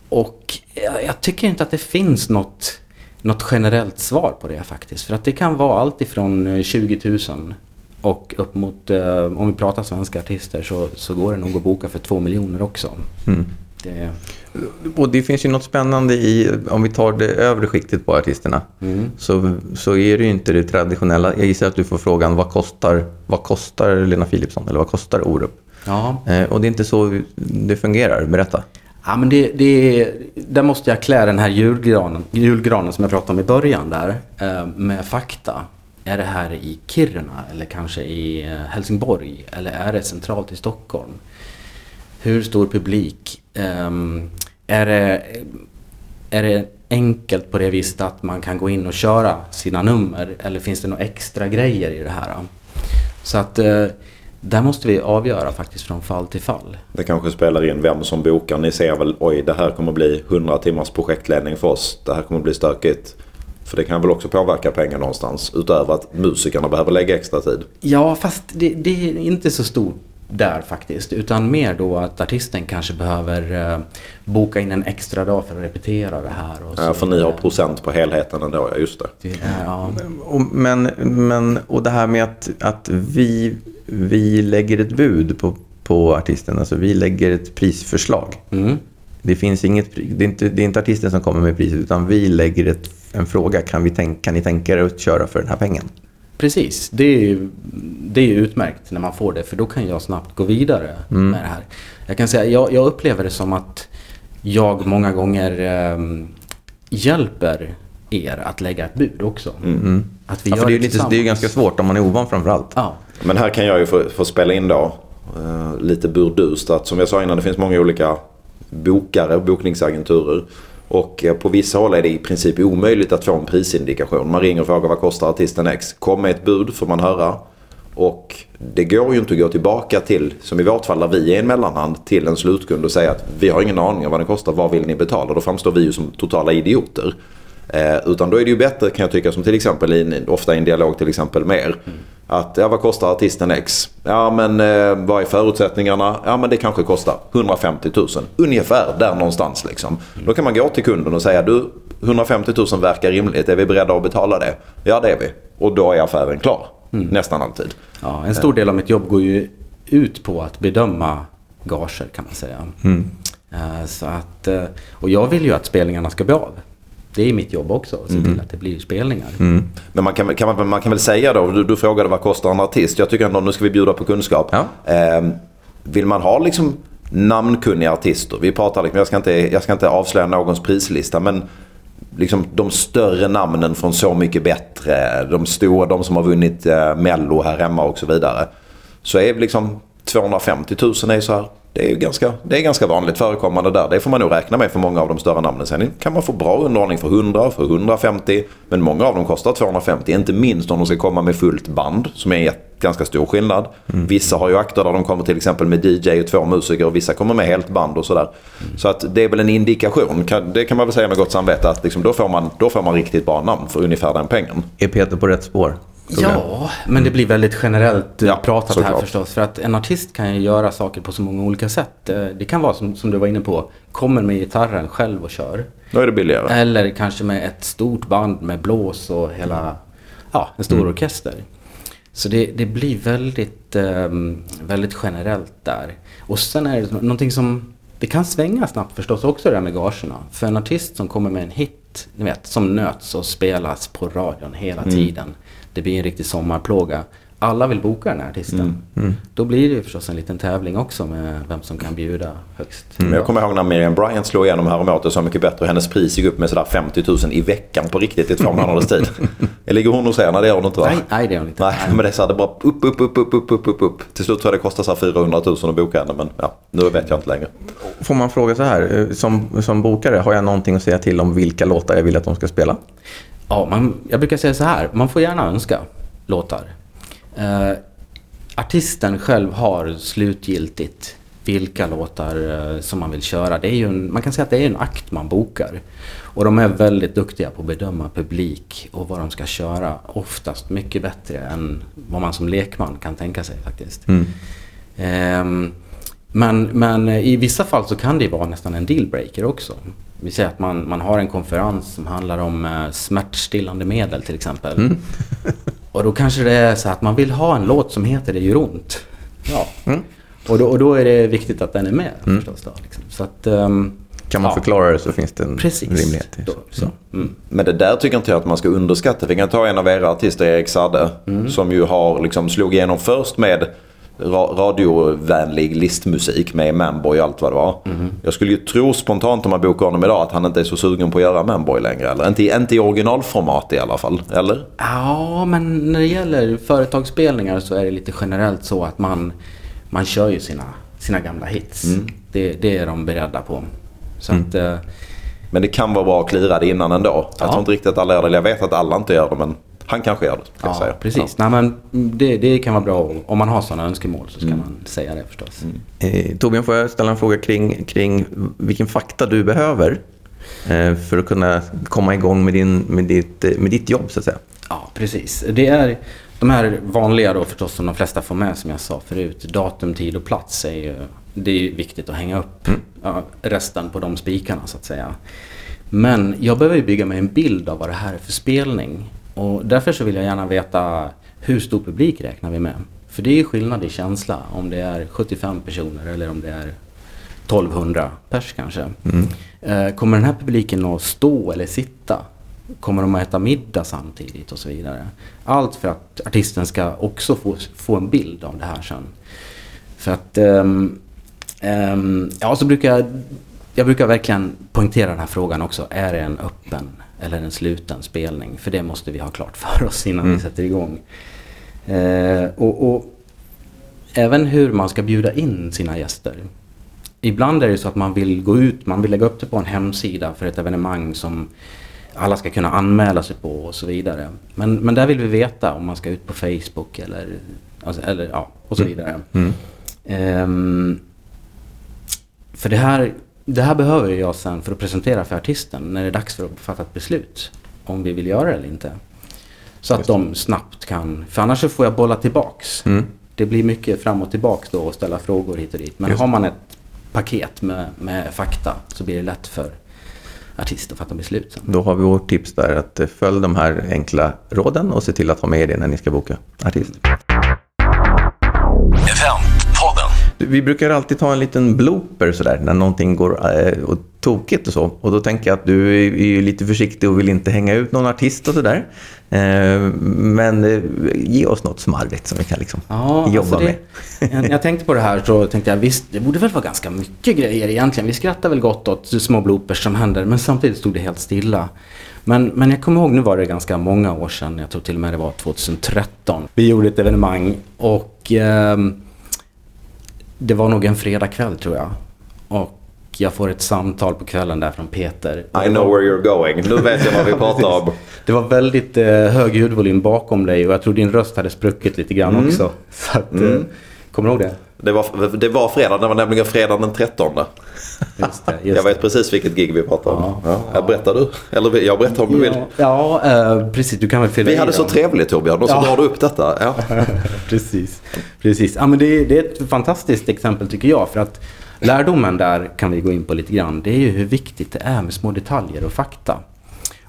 Och jag, jag tycker inte att det finns något, något generellt svar på det faktiskt. För att det kan vara allt ifrån eh, 20 000 Och upp mot, eh, om vi pratar svenska artister så, så går det nog att boka för två miljoner också. Mm. Det, Och det finns ju något spännande i, om vi tar det övre skiktet på artisterna, så, så är det ju inte det traditionella. Jag gissar att du får frågan, vad kostar, vad kostar Lena Philipsson eller vad kostar Orup? ja, Eh, och det är inte så det fungerar, berätta. Ja, men det, det, där måste jag klä den här julgranen, julgranen som jag pratade om i början där eh, med fakta. Är det här i Kiruna eller kanske i eh, Helsingborg eller är det centralt i Stockholm? Hur stor publik? Um, är, det, är det enkelt på det viset att man kan gå in och köra sina nummer eller finns det några extra grejer i det här? Så att uh, där måste vi avgöra faktiskt från fall till fall. Det kanske spelar in vem som bokar. Ni ser väl, oj det här kommer bli 100 timmars projektledning för oss. Det här kommer bli stökigt. För det kan väl också påverka pengar någonstans. Utöver att musikerna behöver lägga extra tid. Ja, fast det, det är inte så stort där faktiskt. Utan mer då att artisten kanske behöver eh, boka in en extra dag för att repetera det här. Och Ja, så för ni har procent på helheten ändå, ja just det. Det är, ja. Och, men, men, och det här med att, att vi, vi lägger ett bud på, på artisten, alltså vi lägger ett prisförslag. Mm. Det, finns inget, det, är inte, det är inte artisten som kommer med priset, utan vi lägger ett, en fråga. Kan, vi tänk, kan ni tänka er att köra för den här pengen? Precis, det är, ju, det är ju utmärkt när man får det för då kan jag snabbt gå vidare Mm. med det här. Jag kan säga, jag, jag upplever det som att jag många gånger ehm, hjälper er att lägga ett bud också. Att vi Mm. Ja, för gör det, är ju lite, det är ju ganska svårt om man är ovan framförallt. Ja, Men här kan jag ju få, få spela in då eh, lite burdust. Att som jag sa innan, det finns många olika bokare och bokningsagenturer. Och eh, på vissa håll är det i princip omöjligt att få en prisindikation. Man ringer och frågar vad kostar artisten X? Kom med ett bud får man höra. Och det går ju inte att gå tillbaka till, som i vårt fall där vi är en mellanhand, till en slutkund och säga att vi har ingen aning om vad den kostar, vad vill ni betala? Då framstår vi ju som totala idioter. Eh, utan då är det ju bättre kan jag tycka som till exempel i, ofta i en dialog till exempel med er. Att ja, vad kostar artisten X? Ja men eh, vad är förutsättningarna? Ja men det kanske kostar 150 000. Ungefär där någonstans liksom. Då kan man gå till kunden och säga du 150 000 verkar rimligt. Är vi beredda att betala det? Ja det är vi. Och då är affären klar. Nästan alltid. ja, en stor del av mitt jobb går ju ut på att bedöma gager kan man säga. Eh, Så att, eh, och jag vill ju att spelningarna ska bli av. Det är mitt jobb också, att se till att det blir spelningar. Men man kan, kan man, man kan väl säga då, du, du frågade vad kostar en artist. Jag tycker ändå nu ska vi bjuda på kunskap. Ja. Eh, vill man ha liksom namnkunniga artister. Vi pratar liksom, jag ska inte, jag ska inte avslöja någons prislista men liksom de större namnen från Så mycket bättre. De stora, de som har vunnit eh, Mello här hemma och så vidare. Så är liksom 250 000 är så här. Det är ganska, det är ganska vanligt förekommande där. Det får man nog räkna med för många av de större namnen. Sen kan man få bra underhållning för 100, för 150. Men många av dem kostar 250. Inte minst om de ska komma med fullt band. Som är ganska stor skillnad. Vissa har ju akter där de kommer till exempel med DJ och två musiker. Och vissa kommer med helt band och sådär. Så att det är väl en indikation. Det kan man väl säga med gott samvete. Att liksom då, får man, då får man riktigt bra namn för ungefär den pengen. Är Peter på rätt spår? Ja, men det blir väldigt generellt Ja, pratat här såklart. förstås. För att en artist kan ju göra saker på så många olika sätt. Eh, Det kan vara som, som du var inne på, kommer med gitarren själv och kör. Då är det billigare. Eller kanske med ett stort band med blås och hela, ja, en stor orkester. Så det, det blir väldigt, ehm, väldigt generellt där. Och sen är det någonting som, det kan svänga snabbt förstås också det där med gagerna. För en artist som kommer med en hit, ni vet, som nöts och spelas på radion hela tiden. Det blir en riktig sommarplåga. Alla vill boka den här artisten. Då blir det ju förstås en liten tävling också med vem som kan bjuda högst. Men jag kommer ihåg när Miriam Bryant slog igenom häromåret Så mycket bättre. Hennes pris gick upp med sådär 50 000 i veckan på riktigt i två månaders tid. <laughs> Ligger hon hos er? Nej det gör hon inte va? Nej, nej det gör hon inte. Nej, men det är så här, det bara upp, upp, upp, upp, upp, upp, upp, upp. Till slut tror jag det kostar så här 400 000 att boka henne. Men ja, nu vet jag inte längre. Får man fråga så här, eh, som, som bokare, har jag någonting att säga till om vilka låtar jag vill att de ska spela? Ja, man, jag brukar säga så här. Man får gärna önska låtar. Eh, artisten själv har slutgiltigt vilka låtar eh, som man vill köra. Det är ju en, man kan säga att det är en akt man bokar. Och de är väldigt duktiga på att bedöma publik och vad de ska köra. Oftast mycket bättre än vad man som lekman kan tänka sig faktiskt. Ehm, men, men i vissa fall så kan det ju vara nästan en dealbreaker också. Vi säger att man, man har en konferens som handlar om eh, smärtstillande medel till exempel. <laughs> Och då kanske det är så att man vill ha en låt som heter Det gör ont. Ja. Och, då, och då är det viktigt att den är med förstås. Då, liksom. Så att, ehm, Kan man ja, förklara det så finns det en Precis. rimlighet. i Då, det. så. Mm. Men det där tycker inte jag att man ska underskatta. Vi kan ta en av era artister, Erik Sadde. Som ju har liksom slog igenom först med ra- radiovänlig listmusik med Manboy och allt vad det var. Jag skulle ju tro spontant om man bokar honom idag att han inte är så sugen på att göra Manboy längre. Eller inte, inte i originalformat i alla fall. Eller? Ja, men när det gäller företagsspelningar så är det lite generellt så att man, man kör ju sina, sina gamla hits. Det, det är de beredda på. Så att, eh, Men det kan vara bra att klira det innan ändå. Jag Ja. tror inte riktigt att alla gör det. Jag vet att alla inte gör det men han kanske gör det. Ska ja, säga. precis. Nej, men det, det kan vara bra om- man har sådana önskemål så ska man säga det förstås. Eh, Torbjörn, får jag ställa en fråga kring, kring vilken fakta du behöver eh, för att kunna komma igång med, din, med, ditt, eh, med ditt jobb så att säga? Ja, precis. Det är de här vanliga då förstås som de flesta får med som jag sa förut. Datum, tid och plats är ju, det är viktigt att hänga upp ja, resten på de spikarna så att säga. Men jag behöver bygga mig en bild av vad det här är för spelning. Och därför så vill jag gärna veta hur stor publik räknar vi med? För det är skillnad i känsla om det är 75 personer eller om det är 1200 pers kanske. Eh, Kommer den här publiken att stå eller sitta? Kommer de att äta middag samtidigt och så vidare? Allt för att artisten ska också få, få en bild av det här sen. För att, ehm, ehm, ja så brukar jag, jag brukar verkligen poängtera den här frågan också. Är det en öppen eller en sluten spelning? För det måste vi ha klart för oss innan vi sätter igång. Eh, och, och även hur man ska bjuda in sina gäster. Ibland är det så att man vill gå ut, man vill lägga upp det på en hemsida för ett evenemang som alla ska kunna anmäla sig på och så vidare. Men, men där vill vi veta om man ska ut på Facebook eller, alltså, eller ja, och så vidare. Ehm, för det här, det här behöver jag sen för att presentera för artisten när det är dags för att fatta ett beslut. Om vi vill göra det eller inte. Så att de snabbt kan, för annars så får jag bolla tillbaks. Det blir mycket fram och tillbaks då och ställa frågor hit och dit. Men Just har man ett paket med, med fakta så blir det lätt för artist att fatta beslut sen. Då har vi vårt tips där att följ de här enkla råden och se till att ha med det när ni ska boka artist. Eventpodden. Vi brukar alltid ta en liten blooper sådär när någonting går eh, och tokigt och så. Och då tänker jag att du är, ju lite försiktig och vill inte hänga ut någon artist och sådär. Eh, men eh, ge oss något smarrigt som vi kan liksom jobba alltså med. <laughs> det, när jag tänkte på det här så tänkte jag visst, det borde väl vara ganska mycket grejer egentligen. Vi skrattar väl gott åt små bloopers som händer, men samtidigt stod det helt stilla. Men, men jag kommer ihåg, nu var det ganska många år sedan, jag tror till och med det var 2013. Vi gjorde ett evenemang och ehm, det var nog en fredagkväll tror jag. Och jag får ett samtal på kvällen där från Peter. I know where you're going. Nu vet jag vad vi <laughs> pratar om. Det var väldigt eh, hög ljudvolym bakom dig och jag tror din röst hade spruckit lite grann Mm. också. <laughs> Så att, eh, kommer du ihåg det? Det var, det var fredag, det var nämligen fredag den 13. Just det, just Jag vet precis vilket gig vi pratar om. Ja. Ja. Jag berättar du? Eller jag berättar om du vill. Ja, ja eh, precis. Du kan väl fylla Vi hade så trevligt Torbjörn och så Ja. drar du upp detta. Ja. <laughs> precis. precis. Ja, men det, det är ett fantastiskt exempel tycker jag. För att lärdomen där kan vi gå in på lite grann. Det är ju hur viktigt det är med små detaljer och fakta.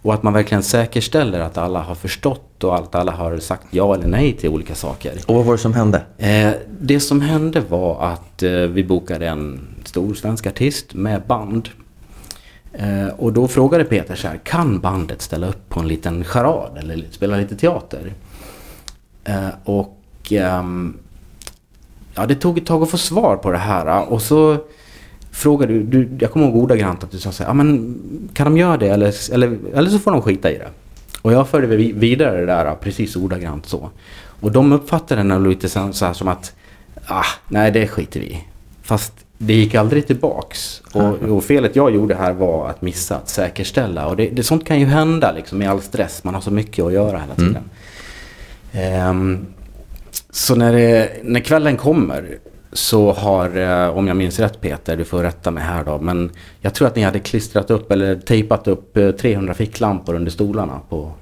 Och att man verkligen säkerställer att alla har förstått och att alla har sagt ja eller nej till olika saker. Och vad var det som hände? Eh, det som hände var att eh, vi bokade en stor svensk artist med band. Eh, och då frågade Peter så här, kan bandet ställa upp på en liten charad eller spela lite teater? Eh, och ehm, ja, det tog ett tag att få svar på det här. Och så frågade du, du jag kommer ihåg ordagrant att du sa så här, men kan de göra det eller, eller, eller så får de skita i det. Och jag förde vi- vidare det där precis ordagrant så. Och de uppfattade det lite så här som att, ah, nej det skiter vi i. Fast det gick aldrig tillbaks. Och, och felet jag gjorde här var att missa att säkerställa. Och det, det, sånt kan ju hända liksom med all stress. Man har så mycket att göra hela tiden. Ehm, så när, det, när kvällen kommer så har, eh, om jag minns rätt Peter, du får rätta mig här då, men jag tror att ni hade klistrat upp eller tejpat upp eh, 300 ficklampor under stolarna på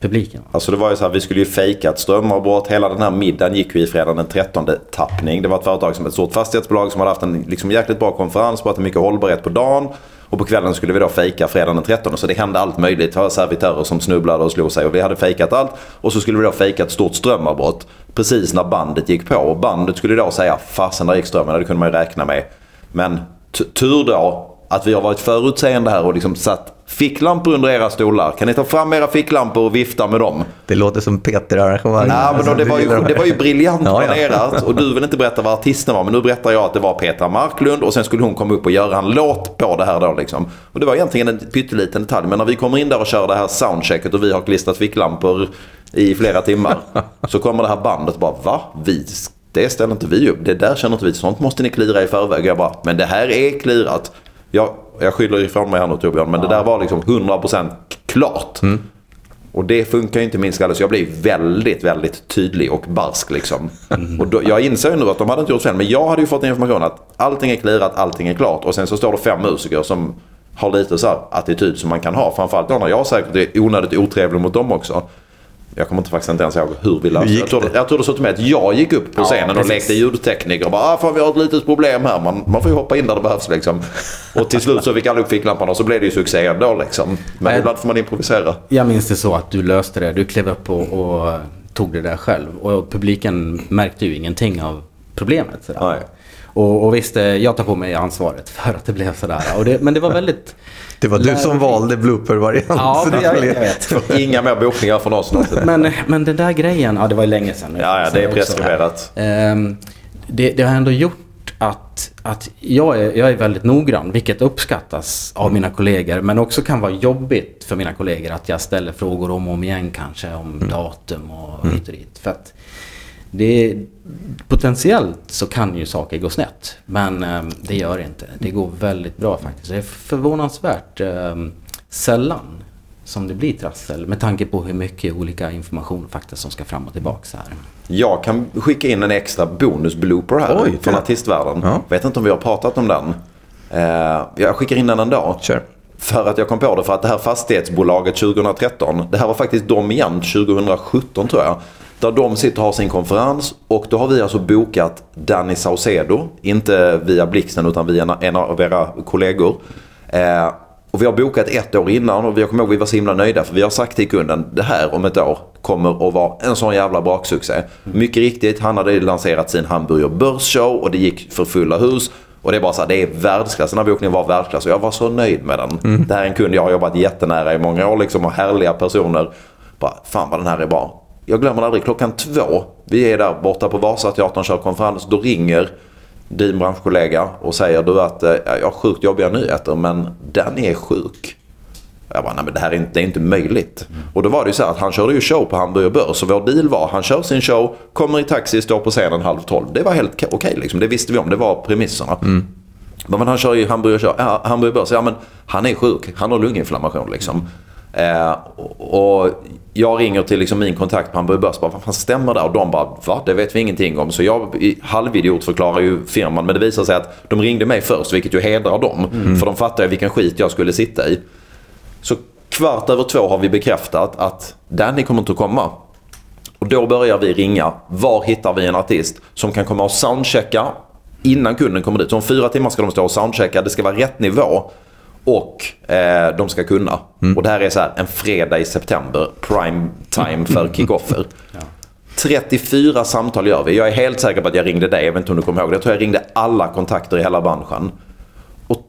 publiken. Alltså det var ju så här, vi skulle ju fejka ett strömavbrott. Hela den här middagen gick ju i fredag den 13 tappning. Det var ett företag som ett stort fastighetsbolag som hade haft en liksom jäkligt bra konferens, pratat mycket hållbarhet på dagen. Och på kvällen skulle vi då fejka fredagen den 13. Så det hände allt möjligt. Det var servitörer som snubblade och slog sig. Och vi hade fejkat allt. Och så skulle vi då fejka ett stort strömavbrott. Precis när bandet gick på. Och bandet skulle då säga fasen där gick strömmen. Det kunde man ju räkna med. Men tur då att vi har varit förutseende här och liksom satt ficklampor under era stolar. Kan ni ta fram era ficklampor och vifta med dem? Det låter som Peter-arrangemang. Ja, men då, det, var ju, det var ju briljant Ja, ja. planerat. Och du vill inte berätta vad artisten var. Men nu berättar jag att det var Petra Marklund. Och sen skulle hon komma upp och göra en låt på det här då liksom. Och det var egentligen en pytteliten detalj. Men när vi kommer in där och kör det här soundchecket och vi har klistrat ficklampor i flera timmar. <laughs> så kommer det här bandet och bara va? Vi det ställer inte vi upp. Det där känner inte vi. Sånt måste ni klira i förväg. Jag bara, men det här är klirat. Jag, jag skyller ifrån mig här nu Torbjörn, men det där var liksom 100% klart. Och det funkar ju inte min skalle så jag blir väldigt, väldigt tydlig och barsk liksom. Och då, jag inser ju nu att de hade inte gjort fel, men jag hade ju fått information att allting är clearat, allting är klart. Och sen så står det fem musiker som har lite så här attityd som man kan ha. Framförallt då när jag säkert är onödigt otrevlig mot dem också. Jag kommer inte faktiskt inte ens ihåg hur vi löste Hur det. gick Jag tror, jag tror det så till mig att jag gick upp på Ja, scenen och precis. lekte ljudtekniker och bara ah, fan vi har ett litet problem här. Man, man får ju hoppa in där det behövs liksom. Och till slut så fick alla upp ficklampan och så blev det ju succé ändå liksom. Men Nej. ibland får man improvisera. Jag minns det så att du löste det. Du klev upp och, och tog det där själv. Och publiken märkte ju ingenting av problemet. Sådär. Nej. Och, och visst, eh, jag tar på mig ansvaret <laughs> för att det blev sådär. Och det, men det var väldigt... <laughs> Det var du som valde blooper-variant. Ja, det, jag, jag vet. <laughs> Inga mer bokningar från oss. någonsin. Men, men den där grejen, ja det var ju länge sedan. nu, Ja, ja, det är preskriberat. Ehm, det, det har ändå gjort att, att jag, är, jag är väldigt noggrann, vilket uppskattas av mina kollegor. Men också kan vara jobbigt för mina kollegor att jag ställer frågor om och om igen kanske om datum och hit och dit. För att det, potentiellt så kan ju saker gå snett. Men ehm, det gör det inte. Det går väldigt bra faktiskt. Det är förvånansvärt ehm, sällan som det blir trassel med tanke på hur mycket olika information och fakta som ska fram och tillbaka här. Jag kan skicka in en extra bonus-blooper här Oj, från artistvärlden. Ja. Vet inte om vi har pratat om den. Eh, jag skickar in den ändå. Kör. För att jag kom på det för att det här fastighetsbolaget 2013, det här var faktiskt de igen 2017 tror jag. Där de sitter och har sin konferens och då har vi alltså bokat Danny Saucedo, inte via Blixten utan via en- av era kollegor. Eh, och vi har bokat ett år innan och vi kommer ihåg vi var så himla nöjda för vi har sagt till kunden det här om ett år kommer att vara en sån jävla braksuccé. Mycket riktigt, han hade lanserat sin hamburger börsshow och det gick för fulla hus. Och det är bara så här, det är världsklass. Den här bokningen var världsklass och jag var så nöjd med den. Det här är en kund jag har jobbat jättenära i många år liksom och härliga personer. Bara, fan vad den här är bra. Jag glömmer aldrig, klockan två, vi är där borta på Vasateatern och kör konferens. Då ringer din branschkollega och säger du att eh, jag har sjukt jobbiga nyheter men den är sjuk. Jag bara, nej men det här är inte, det är inte möjligt. Och då var det ju så här att han körde ju show på Hamburger Börs. Så vår deal var, han kör sin show, kommer i taxi, står på scenen halv tolv. Det var helt okej liksom. Det visste vi om, det var premisserna. Men, men han kör ju Hamburger, ja, Hamburger Börs, ja men han är sjuk, han har lunginflammation liksom. Eh, och, jag ringer till liksom min kontakt på Hamburger Börs, bara, vad fan stämmer det? Och de bara, va? Det vet vi ingenting om. Så jag halvidiot förklarar ju firman, men det visar sig att de ringde mig först, vilket ju hedrar dem. För de fattar ju vilken skit jag skulle sitta i. Så kvart över två har vi bekräftat att Danny kommer inte att komma. Och då börjar vi ringa. Var hittar vi en artist som kan komma och soundchecka innan kunden kommer dit? Så om fyra timmar ska de stå och soundchecka. Det ska vara rätt nivå. Och eh, de ska kunna. Och det här är så här en fredag i september. Prime time för kickoffer. <laughs> 34 samtal gör vi. Jag är helt säker på att jag ringde dig. Jag vet inte om du kommer ihåg det. Jag tror jag ringde alla kontakter i hela branschen. Och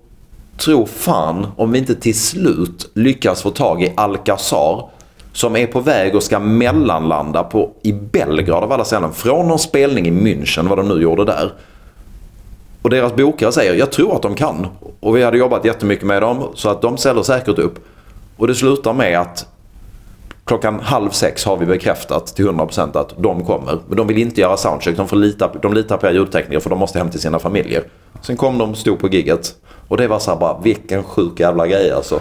tro fan om vi inte till slut lyckas få tag i Alcazar som är på väg och ska mellanlanda på, i Belgrad av alla ställen. Från någon spelning i München, vad de nu gjorde där. Och deras bokare säger, jag tror att de kan. Och vi hade jobbat jättemycket med dem, så att de ställer säkert upp. Och det slutar med att klockan halv sex har vi bekräftat till 100% att de kommer. Men de vill inte göra soundcheck, de, får lita, de litar på er ljudtekniker för de måste hem till sina familjer. Sen kom de, stod på gigget. Och det var så här bara, vilken sjuk jävla grej alltså.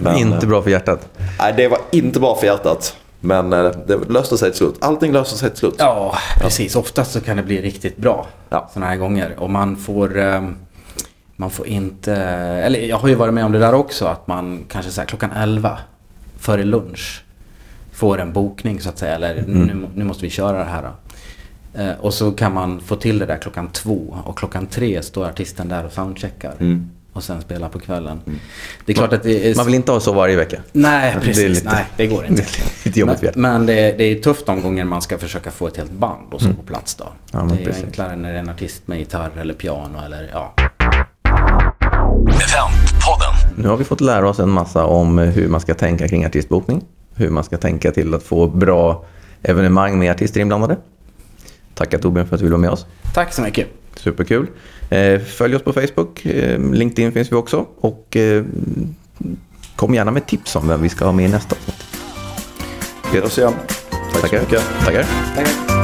Men, inte bra för hjärtat. Nej, det var inte bra för hjärtat. Men eh, det löste sig till slut. Allting löste sig till slut. Ja, precis. Oftast så kan det bli riktigt bra Ja. sådana här gånger. Och man får, eh, man får inte... Eller jag har ju varit med om det där också. Att man kanske så här, klockan 11 före lunch får en bokning så att säga. Eller nu, nu måste vi köra det här. Då. Eh, och så kan man få till det där klockan två. Och klockan tre står artisten där och soundcheckar. Och sen spela på kvällen. Det är klart att det är... Man vill inte ha så varje vecka. Nej, Det är precis. lite- Nej, det går inte. <laughs> det är lite jobbigt, men jag. men det, det är tufft de gånger man ska försöka få ett helt band och så på plats då. Mm. Ja, det är precis. enklare när det är en artist med gitarr eller piano eller ja. Nu har vi fått lära oss en massa om hur man ska tänka kring artistbokning. Hur man ska tänka till att få bra evenemang med artister inblandade. Tackar Torbjörn för att du ville vara med oss. Tack så mycket. Superkul. Eh, Följ oss på Facebook. Eh, LinkedIn finns vi också. Och eh, kom gärna med tips om vem vi ska ha med i nästa avsnitt. Peter igen. Tack så Tackar. mycket. Tackar. Tack.